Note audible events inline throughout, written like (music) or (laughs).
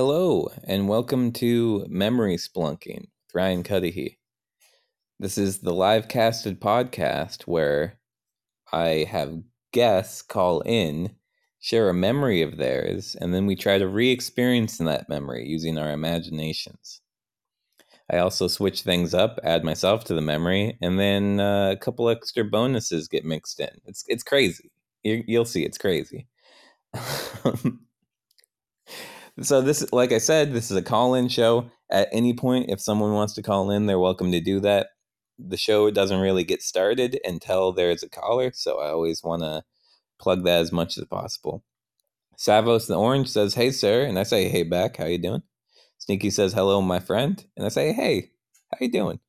Hello, and welcome to Memory Splunking with Ryan Cudahy. This is the live casted podcast where I have guests call in, share a memory of theirs, and then we try to re experience that memory using our imaginations. I also switch things up, add myself to the memory, and then uh, a couple extra bonuses get mixed in. It's, it's crazy. You, you'll see, it's crazy. (laughs) So this, like I said, this is a call-in show. At any point, if someone wants to call in, they're welcome to do that. The show doesn't really get started until there's a caller, so I always want to plug that as much as possible. Savos the Orange says, "Hey, sir," and I say, "Hey, back. How you doing?" Sneaky says, "Hello, my friend," and I say, "Hey, how you doing?"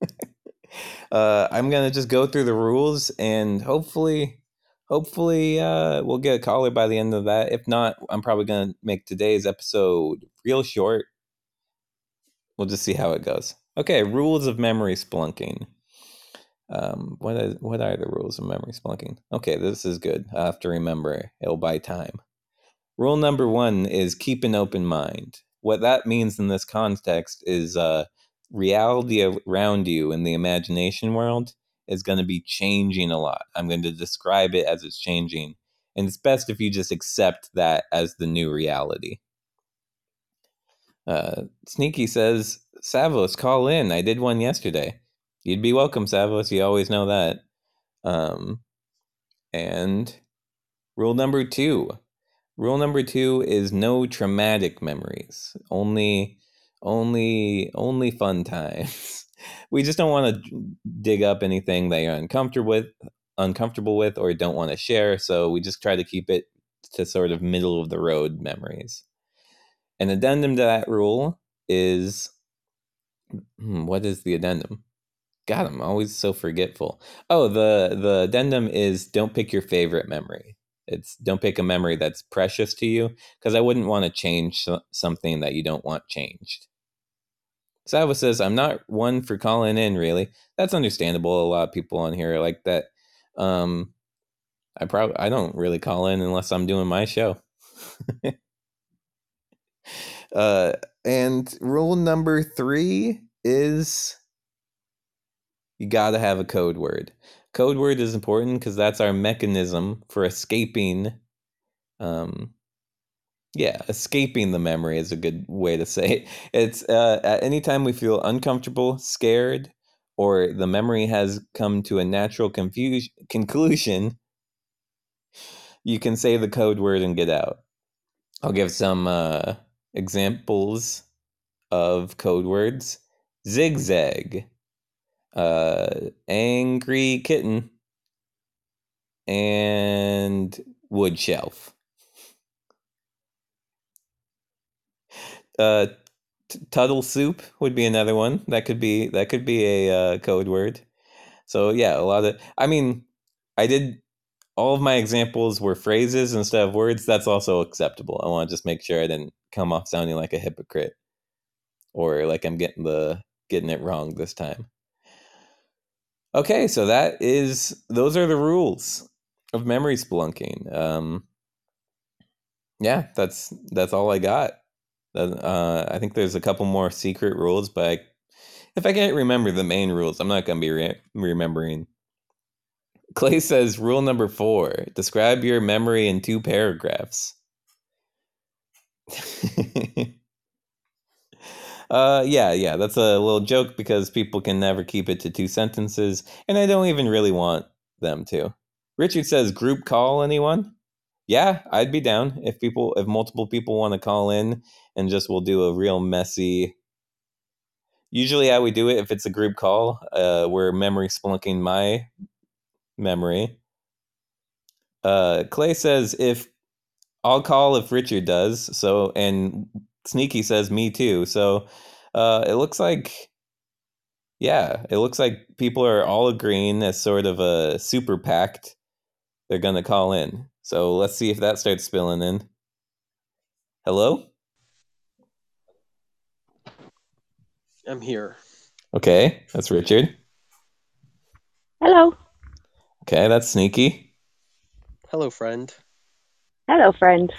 (laughs) uh, I'm gonna just go through the rules and hopefully hopefully uh, we'll get a caller by the end of that. If not, I'm probably gonna make today's episode real short. We'll just see how it goes. Okay, rules of memory splunking. Um, what is what are the rules of memory splunking? Okay, this is good. I have to remember. It'll buy time. Rule number one is keep an open mind. What that means in this context is uh, reality around you in the imagination world is going to be changing a lot. I'm going to describe it as it's changing. And it's best if you just accept that as the new reality. Uh, Sneaky says, Savos, call in. I did one yesterday. You'd be welcome, Savos. You always know that. Um, and rule number two. Rule number two is no traumatic memories. Only, only, only fun (laughs) times. We just don't want to dig up anything that you're uncomfortable with, uncomfortable with, or don't want to share. So we just try to keep it to sort of middle of the road memories. An addendum to that rule is hmm, what is the addendum? God, I'm always so forgetful. Oh, the the addendum is don't pick your favorite memory. It's don't pick a memory that's precious to you because I wouldn't want to change something that you don't want changed. Sava says, I'm not one for calling in, really. That's understandable. A lot of people on here are like that. Um, I probably I don't really call in unless I'm doing my show. (laughs) uh, and rule number three is you got to have a code word. Code word is important because that's our mechanism for escaping um, yeah, escaping the memory is a good way to say it. It's uh, at any time we feel uncomfortable, scared, or the memory has come to a natural confusion conclusion, you can say the code word and get out. I'll give some uh, examples of code words: zigzag, uh, angry kitten, and wood Uh, t- Tuttle soup would be another one. That could be that could be a uh, code word. So yeah, a lot of. I mean, I did. All of my examples were phrases instead of words. That's also acceptable. I want to just make sure I didn't come off sounding like a hypocrite, or like I'm getting the getting it wrong this time. Okay, so that is those are the rules of memory splunking. Um, yeah, that's that's all I got. Uh, I think there's a couple more secret rules, but I, if I can't remember the main rules, I'm not going to be re- remembering. Clay says rule number four describe your memory in two paragraphs. (laughs) uh, yeah, yeah, that's a little joke because people can never keep it to two sentences, and I don't even really want them to. Richard says group call anyone? Yeah, I'd be down if people if multiple people want to call in and just we'll do a real messy. Usually, I would do it if it's a group call. Uh, we're memory splunking my memory. Uh, Clay says if I'll call if Richard does. So and Sneaky says me too. So uh, it looks like yeah, it looks like people are all agreeing as sort of a super pact. They're gonna call in. So let's see if that starts spilling in. Hello? I'm here. Okay, that's Richard. Hello. Okay, that's Sneaky. Hello, friend. Hello, friend.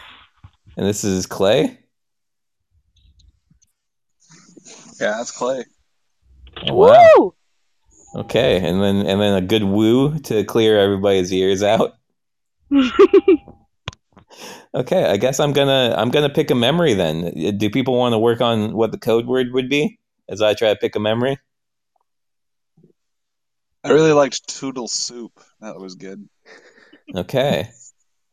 And this is Clay. Yeah, that's Clay. Oh, wow. Woo! Okay, and then and then a good woo to clear everybody's ears out. (laughs) Okay, I guess I'm gonna I'm gonna pick a memory then. Do people want to work on what the code word would be as I try to pick a memory? I really liked Toodle Soup. That was good. Okay.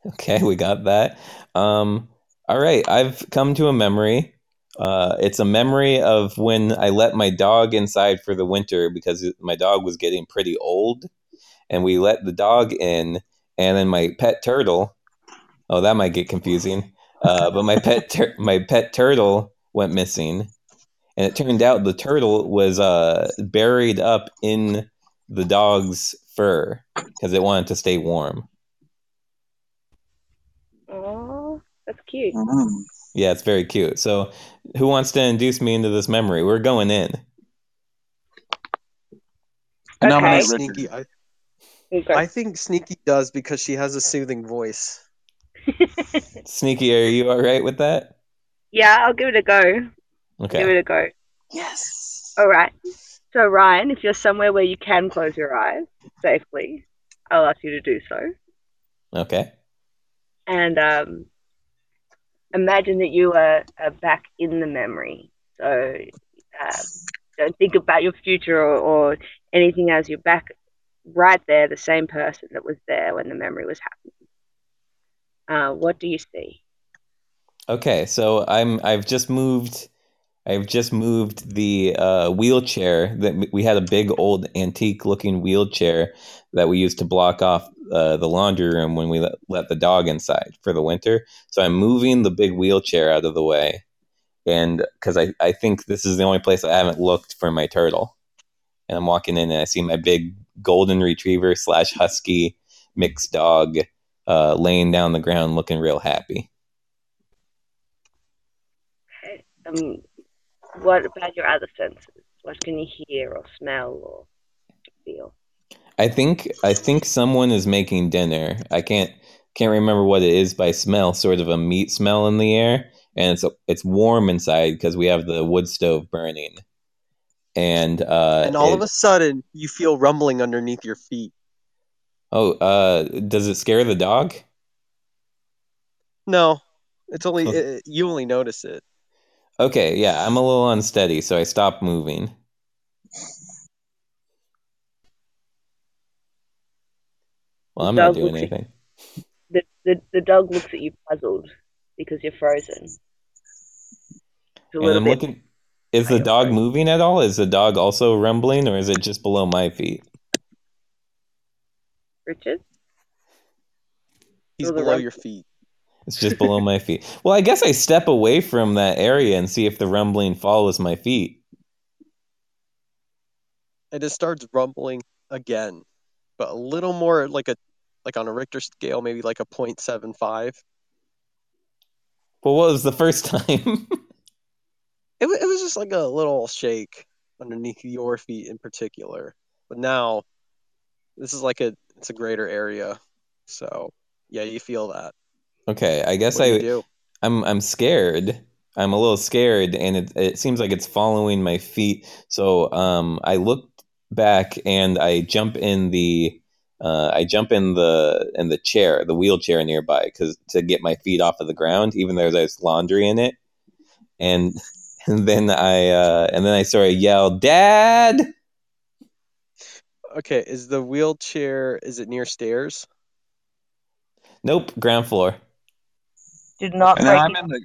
Okay, we got that. Um, all right, I've come to a memory. Uh, it's a memory of when I let my dog inside for the winter because my dog was getting pretty old, and we let the dog in, and then my pet turtle. Oh, that might get confusing. Uh, but my pet tur- (laughs) my pet turtle went missing, and it turned out the turtle was uh, buried up in the dog's fur because it wanted to stay warm. Oh, that's cute. Mm. Yeah, it's very cute. So, who wants to induce me into this memory? We're going in. I nominate Okay. Richard. Sneaky. I, You go. I think Sneaky does because she has a soothing voice. (laughs) Sneaky, are you all right with that? yeah, I'll give it a go. Okay. Give it a go. Yes. All right. So, Ryan, if you're somewhere where you can close your eyes safely, I'll ask you to do so. Okay. And um, imagine that you are, are back in the memory. So, uh, don't think about your future or, or anything as you're back right there, the same person that was there when the memory was happening. Uh, what do you see? Okay. So I'm. I've just moved. I've just moved the uh, wheelchair that we had a big old antique looking wheelchair that we used to block off uh, the laundry room when we let, let the dog inside for the winter. So I'm moving the big wheelchair out of the way, and because I, I think this is the only place I haven't looked for my turtle, and I'm walking in and I see my big golden retriever slash husky mixed dog uh, laying down the ground looking real happy. Okay. Um, what about your other senses? What can you hear or smell or feel? I think I think someone is making dinner. I can't can't remember what it is by smell. Sort of a meat smell in the air, and it's it's warm inside because we have the wood stove burning. And uh, and all of a sudden, you feel rumbling underneath your feet. oh, uh, does it scare the dog? No, it's only Oh. it, you only notice it. Okay, yeah, I'm a little unsteady, so I stop moving. Well, I'm not doing looks at- anything. The, the, the dog looks at you puzzled because you're frozen. It's a And little I'm bit. looking. Is the dog right. moving at all? Is the dog also rumbling, or is it just below my feet? Richard? He's Feel below rum- your feet. It's just below my (laughs) feet. Well, I guess I step away from that area and see if the rumbling follows my feet. And it starts rumbling again, but a little more like a like on a Richter scale, maybe like a 0.75. Well, what was the first (laughs) time? It, it was just like a little shake underneath your feet in particular. But now this is like a it's a greater area. So yeah, you feel that. okay, I guess What I do? I'm I'm scared. I'm a little scared, and it it seems like it's following my feet. So um, I look back and I jump in the uh, I jump in the in the chair, the wheelchair nearby, because to get my feet off of the ground, even though there's laundry in it, and (laughs) and then I uh, and then I sort of yell, "Dad!" Okay, is the wheelchair is it near stairs? Nope, ground floor. Did not And then I'm in the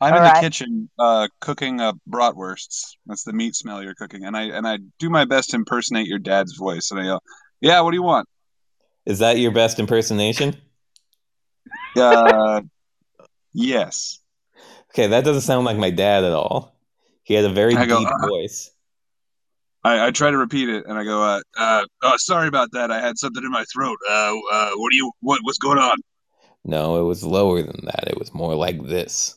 I'm in Alright. the kitchen uh, cooking uh, bratwursts. That's the meat smell you're cooking, and I and I do my best to impersonate your dad's voice. And I yell, "Yeah, what do you want?" Is that your best impersonation? (laughs) Uh, yes. Okay, that doesn't sound like my dad at all. He had a very I go, deep "Uh." voice. I, I try to repeat it, and I go, uh, uh, "Oh, sorry about that. I had something in my throat. Uh, uh, what do you what what's going on?" No, it was lower than that. It was more like this.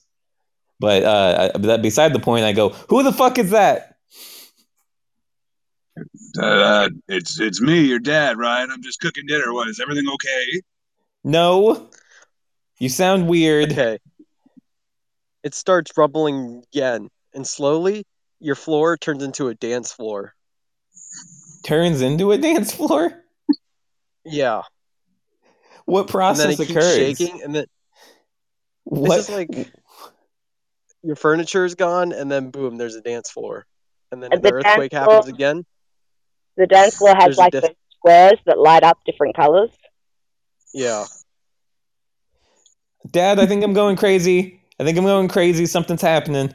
But uh, I- that beside the point, I go, "Who the fuck is that?" Uh, it's it's me, your dad, Ryan. I'm just cooking dinner. What is everything okay? No, you sound weird. Okay. It starts rumbling again, and slowly your floor turns into a dance floor. Turns into a dance floor. Yeah, What and then process it keeps occurs? shaking, and then What? it's just like your furniture is gone, and then boom, there's a dance floor, and then And the the dance earthquake floor- happens again. The dance floor has There's like diff- those squares that light up different colors. Yeah, Dad, I think I'm going crazy. I think I'm going crazy. Something's happening.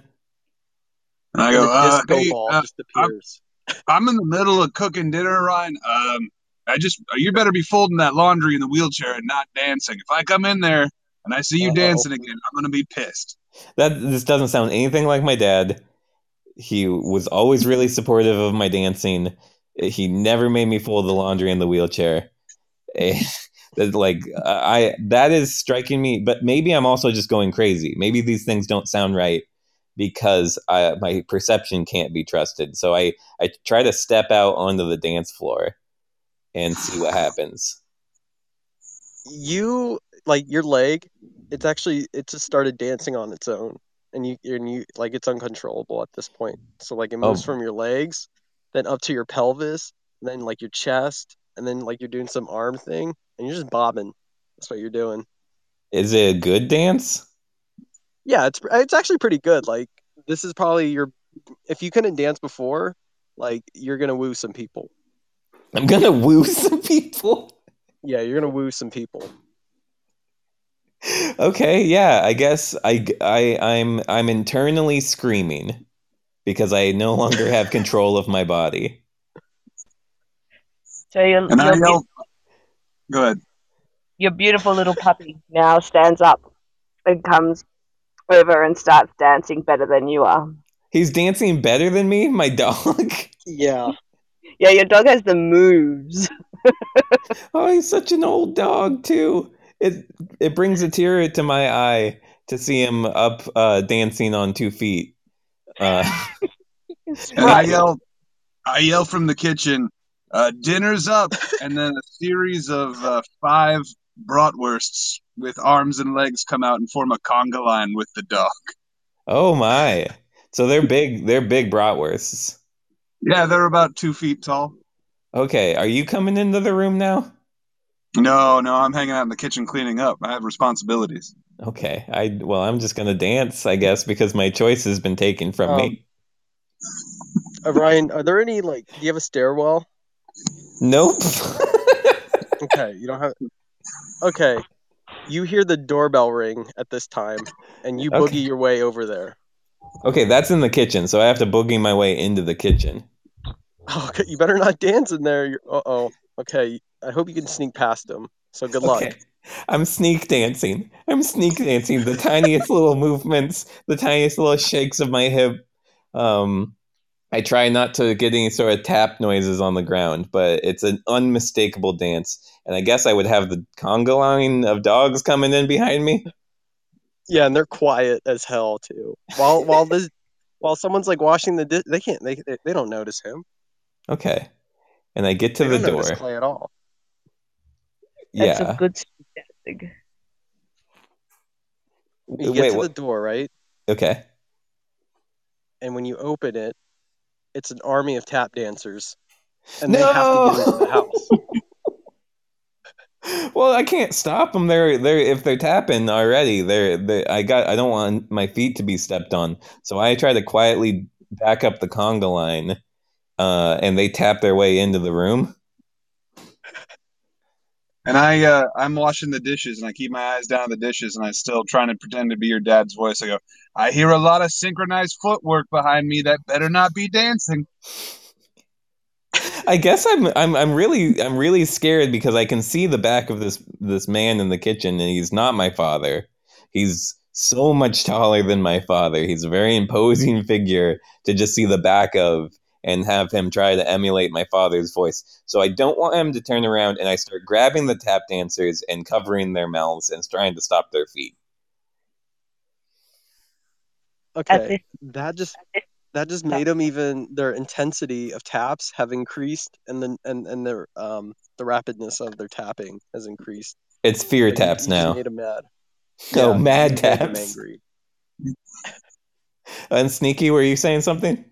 And I and go, the uh, disco hey, ball uh, just appears. I'm in the middle of cooking dinner, Ryan. Um, I just you better be folding that laundry in the wheelchair and not dancing. If I come in there and I see you Uh-oh. dancing again, I'm gonna be pissed. That this doesn't sound anything like my dad. He was always really (laughs) supportive of my dancing. He never made me fold the laundry in the wheelchair. (laughs) That's like I that is striking me, but maybe I'm also just going crazy. Maybe these things don't sound right because I, my perception can't be trusted. So I I try to step out onto the dance floor and see what happens. You like your leg. It's actually it just started dancing on its own, and you and you like it's uncontrollable at this point. So like it oh. moves Oh. from your legs, then up to your pelvis, then like your chest, and then like you're doing some arm thing, and you're just bobbing. That's what you're doing. Is it a good dance? Yeah, it's it's actually pretty good. Like this is probably your if you couldn't dance before, like you're gonna woo some people. I'm gonna woo some people. Yeah, you're gonna woo some people. okay, yeah, I guess I, I I'm I'm internally screaming because I no longer have control of my body. So your And I your, yell, "Go ahead." your beautiful little puppy now stands up and comes over and starts dancing better than you are. He's dancing better than me, my dog. Yeah. (laughs) Yeah, your dog has the moves. (laughs) oh, he's such an old dog too. It it brings a tear to my eye to see him up uh, dancing on two feet. Uh, (laughs) And I Right. yell, I yell from the kitchen, uh, "Dinner's up!" And then a series of uh, five bratwursts with arms and legs come out and form a conga line with the dog. oh my! So they're big. They're big bratwursts. Yeah, they're about two feet tall. Okay, are you coming into the room now? No, no, I'm hanging out in the kitchen cleaning up. I have responsibilities. Okay, I well, I'm just gonna dance, I guess, because my choice has been taken from me. Uh, Ryan, are there any like? Do you have a stairwell? Nope. (laughs) Okay, you don't have. Okay, you hear the doorbell ring at this time, and you boogie Okay. your way over there. okay, that's in the kitchen, so I have to boogie my way into the kitchen. Okay, you better not dance in there. Uh oh. Okay, I hope you can sneak past them. So good luck. Okay. I'm sneak dancing. I'm sneak dancing. The tiniest little movements, the tiniest little shakes of my hip. Um, I try not to get any sort of tap noises on the ground, but it's an unmistakable dance. And I guess I would have the conga line of dogs coming in behind me. Yeah, and they're quiet as hell too. While while this while someone's like washing the dish, they can't they they, they don't notice him. Okay. And I get to They the don't door. notice Clay at all. That's Yeah. a good street. You get Wait, to what? the door, right? Okay. And when you open it, it's an army of tap dancers, and they have to get into the house. (laughs) well, I can't stop them. They're they're if they're tapping already. They're they. I got. I don't want my feet to be stepped on. So I try to quietly back up the conga line, uh, and they tap their way into the room. And I, uh, I'm washing the dishes, and I keep my eyes down on the dishes, and I'm still trying to pretend to be your dad's voice. I go, I hear a lot of synchronized footwork behind me. That better not be dancing. I guess I'm I'm I'm really I'm really scared because I can see the back of this this man in the kitchen, and he's not my father. He's so much taller than my father. He's a very imposing figure to just see the back of and have him try to emulate my father's voice. So I don't want him to turn around and I start grabbing the tap dancers and covering their mouths and trying to stop their feet. Okay, that just that just made them even their intensity of taps have increased, and then and and their um the rapidness of their tapping has increased. It's fear Like, taps you just now. Made them mad. (laughs) Oh, Yeah, mad you made them taps. angry. (laughs) And Sneaky, were you saying something?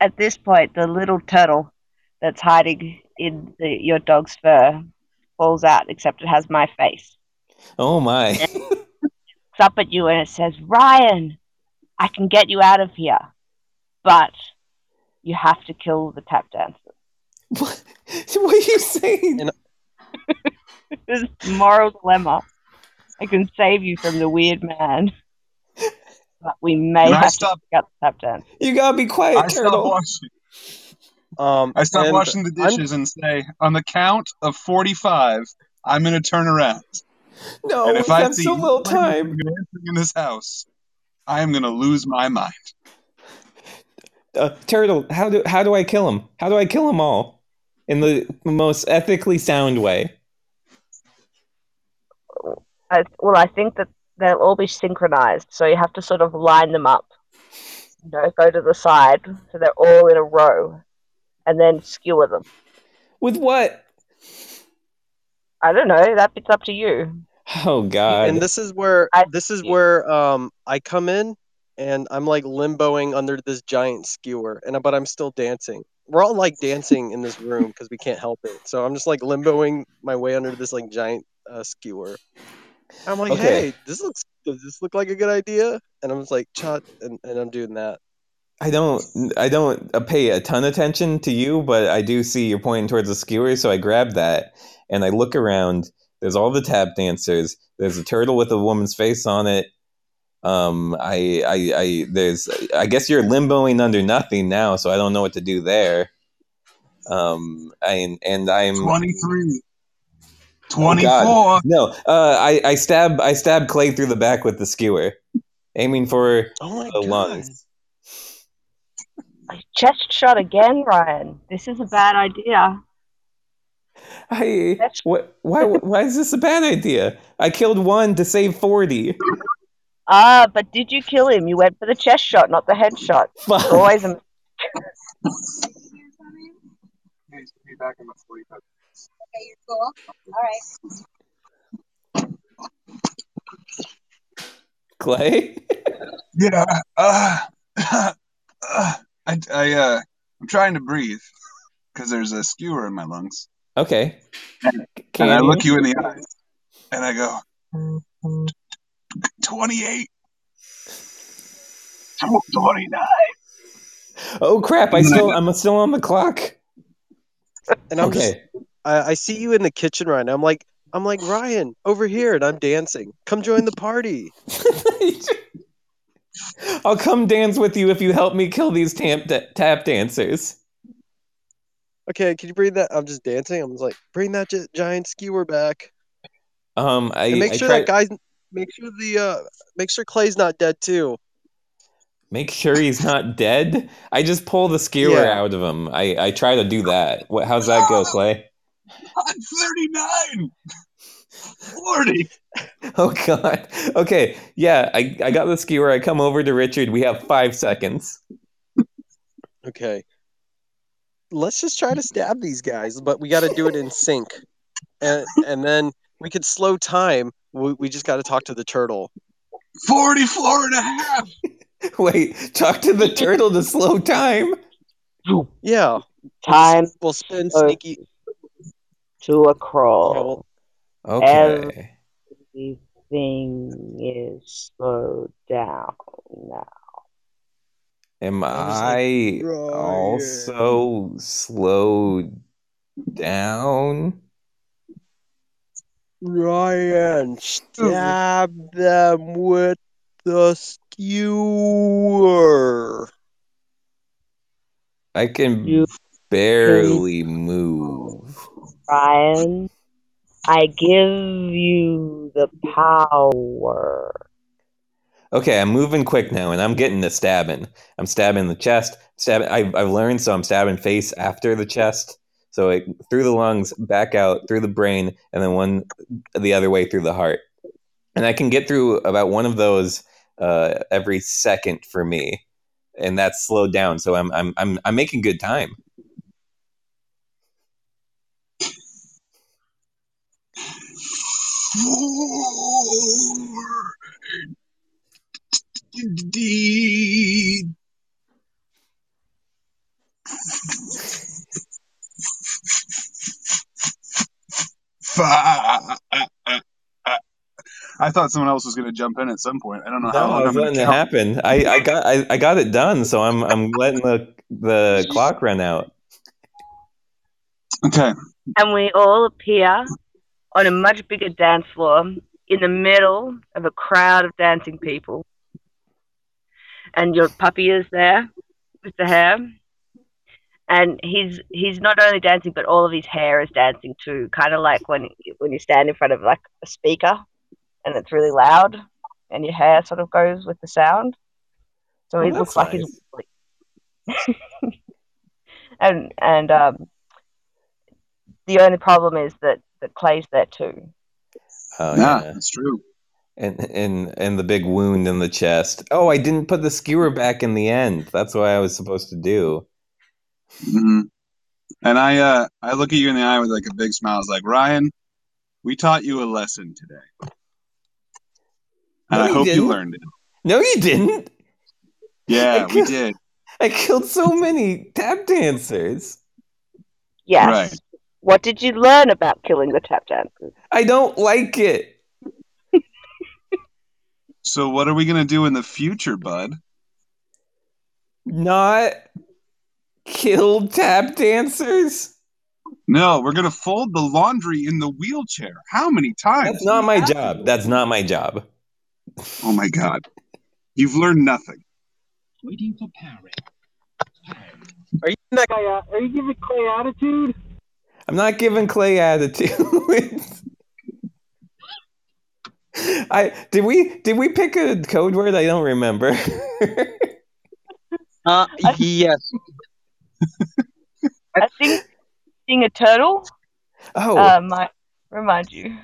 At this point, the little turtle that's hiding in the, your dog's fur falls out, except it has my face. Oh my. (laughs) It's up at you and it says, Ryan, I can get you out of here, but you have to kill the tap dancer. what? (laughs) what are you saying? And- (laughs) This moral dilemma. I can save you from the weird man, but we may And I have stop- to pick up the tap dance. You gotta be quiet, I stop turtle. washing. Um, I stop washing the I'm- dishes and say, on the count of forty-five, I'm gonna turn around. No, and we if I have so little time. in this house, I am gonna lose my mind. Uh, turtle, how do how do I kill him? How do I kill them all in the most ethically sound way? I, well, I think that they'll all be synchronized, so you have to sort of line them up. You know, go to the side so they're all in a row, and then skewer them. With what? I don't know. That bit's up to you. Oh God! and this is where I- this is where um I come in and I'm like limboing under this giant skewer and but I'm still dancing. We're all like dancing in this room because we can't help it. So I'm just like limboing my way under this like giant uh, skewer. I'm like, Okay. hey, this looks does this look like a good idea? And I'm just like, chut, and, and I'm doing that. I don't I don't uh, pay a ton of attention to you, but I do see you're pointing towards the skewer, so I grab that and I look around. There's all the tap dancers. There's a turtle with a woman's face on it. Um, I, I, I, there's. I guess you're limboing under nothing now, so I don't know what to do there. Um, I, and I'm 23. Oh, God. 24. no. Uh, I, I stab, I stab Clay through the back with the skewer, aiming for Oh the god. lungs. Chest shot again, Ryan. This is a bad idea. I what? Why? Why is this a bad idea? I killed one to save forty. Ah, but did you kill him? You went for the chest shot, not the head shot. (laughs) Fuck. Always a Okay, you're cool. All right. Clay. Yeah. Uh, uh, (laughs) I, I, uh, I'm trying to breathe because there's a skewer in my lungs. Okay. And Can I look you in the eyes and I go, 28. 29. Oh crap! I still, I'm still on the clock. And I'm just Okay. I, I see you in the kitchen right now. I'm like I'm like Ryan over here and I'm dancing. Come join the party. (laughs) I'll come dance with you if you help me kill these tap tap dancers. Okay, can you bring that? I'm just dancing. I'm just like, bring that gi- giant skewer back, Um, I, and make I sure that guy's, make sure the, uh, make sure Clay's not dead too. make sure he's not dead. I just pull the skewer Yeah. out of him. I, I try to do that. What? How's that go, Clay? I'm 39. 40. (laughs) Oh God. Okay. Yeah. I, I got the skewer. I come over to Richard. We have five seconds. Okay, let's just try to stab these guys, but we got to do it in sync, and and then we could slow time. We, we just got to talk to the turtle. 44 and a half. (laughs) Wait. Talk to the turtle to slow time. Yeah, time we'll spin sneaky. To a crawl. well, Okay. Everything is slowed down now. Am I like, also slowed down? Ryan, stab them with the skewer. I can You barely move. Ryan, I give you the power. Okay, I'm moving quick now, and I'm getting to stabbing. I'm stabbing the chest. Stabbing. I've, I've learned, so I'm stabbing face after the chest. So it, through the lungs, back out through the brain, and then one the other way through the heart. And I can get through about one of those uh, every second for me, and that's slowed down. So I'm I'm I'm I'm making good time. Four, D, Five. I thought someone else was going to jump in at some point. I don't know no, how. I I'm letting it happen. I, I got I, I got it done, so I'm I'm letting the the clock run out. Okay. And we all appear on a much bigger dance floor in the middle of a crowd of dancing people. And your puppy is there with the hair. And he's he's not only dancing, but all of his hair is dancing too. Kind of like when when you stand in front of like a speaker, and it's really loud, and your hair sort of goes with the sound. So Oh, he looks like he's (laughs) and and um, the only problem is that that plays there too. Oh yeah, yeah. that's true. And and and the big wound in the chest. Oh, I didn't put the skewer back in the end. That's what I was supposed to do. hmm And I, uh, I look at you in the eye with like a big smile. I was like, Ryan, we taught you a lesson today, and No, I hope you didn't. learned it. No, you didn't. Yeah, I we could- did. I killed so many tap dancers. Yes. Right. What did you learn about killing the tap dancers? I don't like it. (laughs) So what are we gonna do in the future, bud? Not kill tap dancers. No, we're gonna fold the laundry in the wheelchair. How many times? That's not my job. That's not my job. Oh my god, you've learned nothing. Waiting for parry. Are you giving that Are you giving Clay attitude? I'm not giving Clay attitude. (laughs) I did we did we pick a code word? I don't remember. (laughs) Uh, yes. I think seeing a turtle oh uh, might remind you.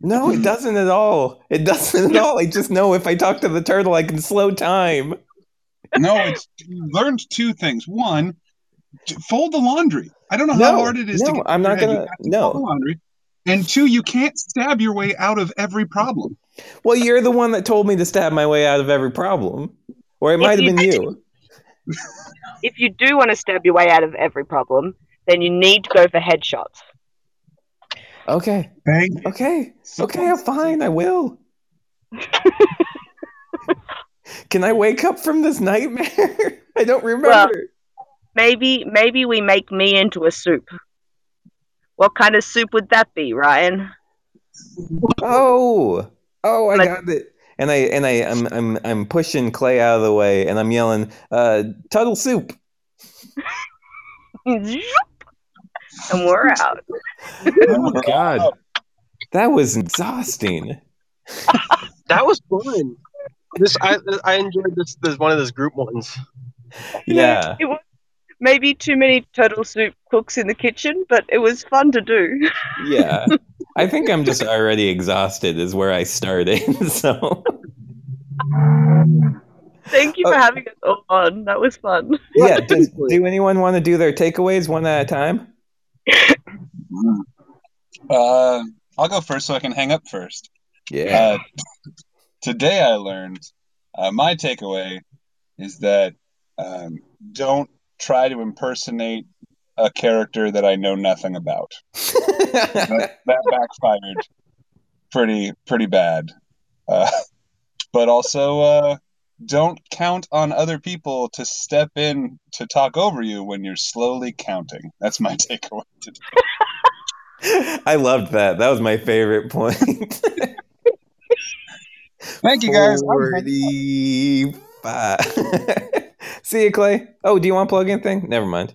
no, it doesn't at all. It doesn't at all. I just know if I talk to the turtle, I can slow time. No, it's learned two things. One, t- fold the laundry. I don't know how hard it is to no, get I'm not gonna- to no. fold the laundry. And two, you can't stab your way out of every problem. Well, you're the one that told me to stab my way out of every problem, or it might have been you. If you do want to stab your way out of every problem, then you need to go for headshots. Okay, Thank okay, okay. I'm fine. I will. (laughs) Can I wake up from this nightmare? (laughs) I don't remember. Maybe maybe we make me into a soup. What kind of soup would that be, Ryan? Oh, oh, I Like- got it. And I and I I'm I'm I'm pushing Clay out of the way, and I'm yelling, uh, "Tuttle soup!" (laughs) and we're out. Oh God, that was exhausting. (laughs) That was fun. This I I enjoyed this this one of those group ones. Yeah, It was maybe too many turtle soup cooks in the kitchen, but it was fun to do. yeah. (laughs) I think I'm just already exhausted. Is where I started. (laughs) So Thank you for Oh. having us all on. That was fun. yeah. (laughs) Does, do anyone want to do their takeaways one at a time? Uh, I'll go first so I can hang up first. Yeah. Uh, today I learned uh, my takeaway is that um, don't try to impersonate a character that I know nothing about. That, (laughs) that backfired pretty pretty bad. Uh, but also, uh, don't count on other people to step in to talk over you when you're slowly counting. That's my (laughs) takeaway today. I loved that. That was my favorite point. Thank you guys. (laughs) Forty-five. See you, Clay. Oh, do you want to plug anything? Never mind.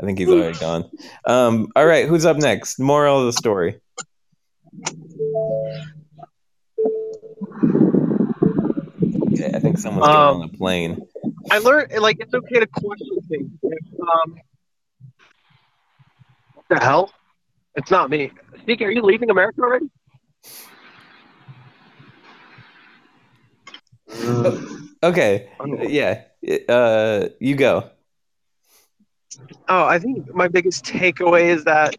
I think he's already gone. Um, all right, who's up next? Moral of the story. Okay, I think someone's getting Um, on the plane. I learned like it's okay to question things. If, um, what the hell? It's not me. Speaking, are you leaving America already? Okay, yeah. Uh, you go. Oh, I think my biggest takeaway is that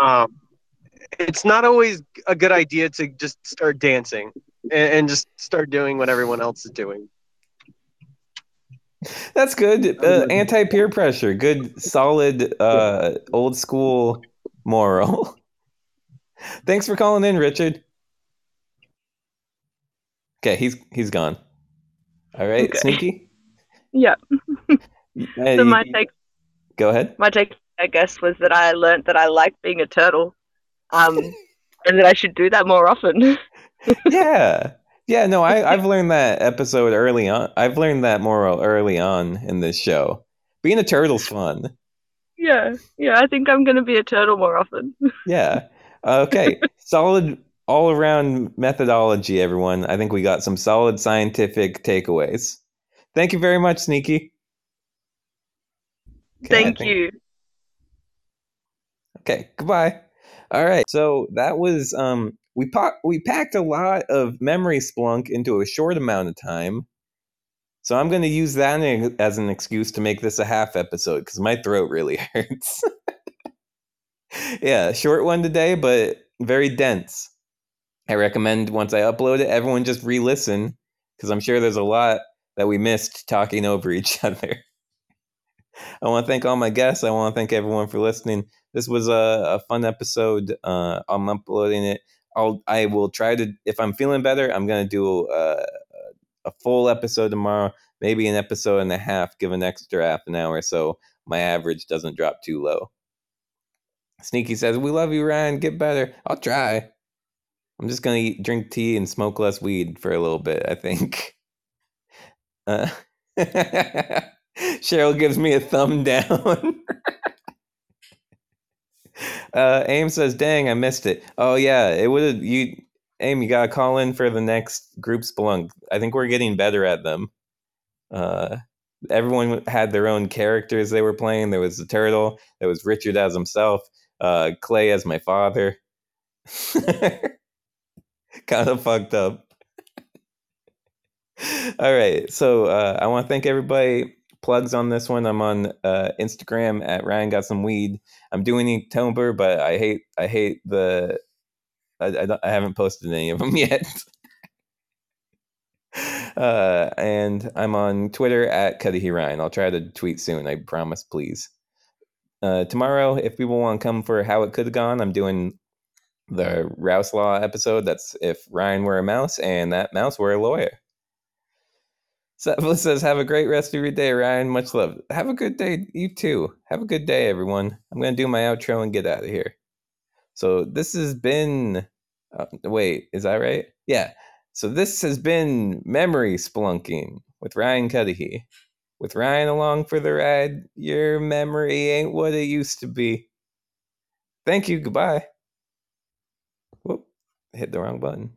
um, it's not always a good idea to just start dancing and, and just start doing what everyone else is doing. That's good. Uh, Anti peer pressure. Good, solid, uh, old school moral. (laughs) Thanks for calling in, Richard. Okay, he's he's gone. All right, Okay. Sneaky. (laughs) Yeah. Hey, So my take, Go ahead. my take, I guess, was that I learned that I like being a turtle, um, (laughs) and that I should do that more often. (laughs) yeah yeah no I, i've learned that episode early on i've learned that moral early on in this show being a turtle's fun yeah, yeah. I think I'm gonna be a turtle more often. yeah okay solid all around methodology everyone i think we got some solid scientific takeaways thank you very much sneaky Okay, Thank think- you. Okay, goodbye. All right, so that was um we we packed a lot of memory splunk into a short amount of time. So I'm going to use that as an excuse to make this a half episode because my throat really (laughs) hurts. (laughs) yeah, short one today, but very dense. I recommend once I upload it, everyone just re-listen because I'm sure there's a lot that we missed talking over (laughs) each other. I want to thank all my guests. I want to thank everyone for listening this was a, a fun episode. Uh, I'm uploading it. I'll I will try to if I'm feeling better. I'm gonna do a, a full episode tomorrow, maybe an episode and a half. Give an extra half an hour so my average doesn't drop too low. Sneaky says, "We love you, Ryan. Get better. I'll try. I'm just gonna eat, drink tea and smoke less weed for a little bit. I think." (laughs) Uh, (laughs) Cheryl gives me a thumb (laughs) down. Uh, Aim says, "Dang, I missed it. Oh yeah, it would you. Aim, you gotta call in for the next group spelunk. I think we're getting better at them. Uh, everyone had their own characters they were playing. There was the turtle. There was Richard as himself. Uh, Clay as my father. (laughs) kind of fucked up. All right, so uh, I want to thank everybody. Plugs on this one. I'm on uh, Instagram at Ryan Got Some Weed. I'm doing Inktober, but I hate I hate the I, I, I haven't posted any of them (laughs) yet. uh, and I'm on Twitter at Cudahy Ryan. I'll try to tweet soon. I promise, please. Uh, tomorrow, if people want to come for how it could have gone, I'm doing the Rouse Law episode. That's if Ryan were a mouse and that mouse were a lawyer. Setfla (laughs) says, "Have a great rest of your day, Ryan. Much love. Have a good day, you too. Have a good day, everyone. I'm gonna do my outro and get out of here." So this has been. Uh, wait, is that right? Yeah. So this has been memory splunking with Ryan Cudahy. With Ryan along for the ride, your memory ain't what it used to be. Thank you. Goodbye. Hit the wrong button.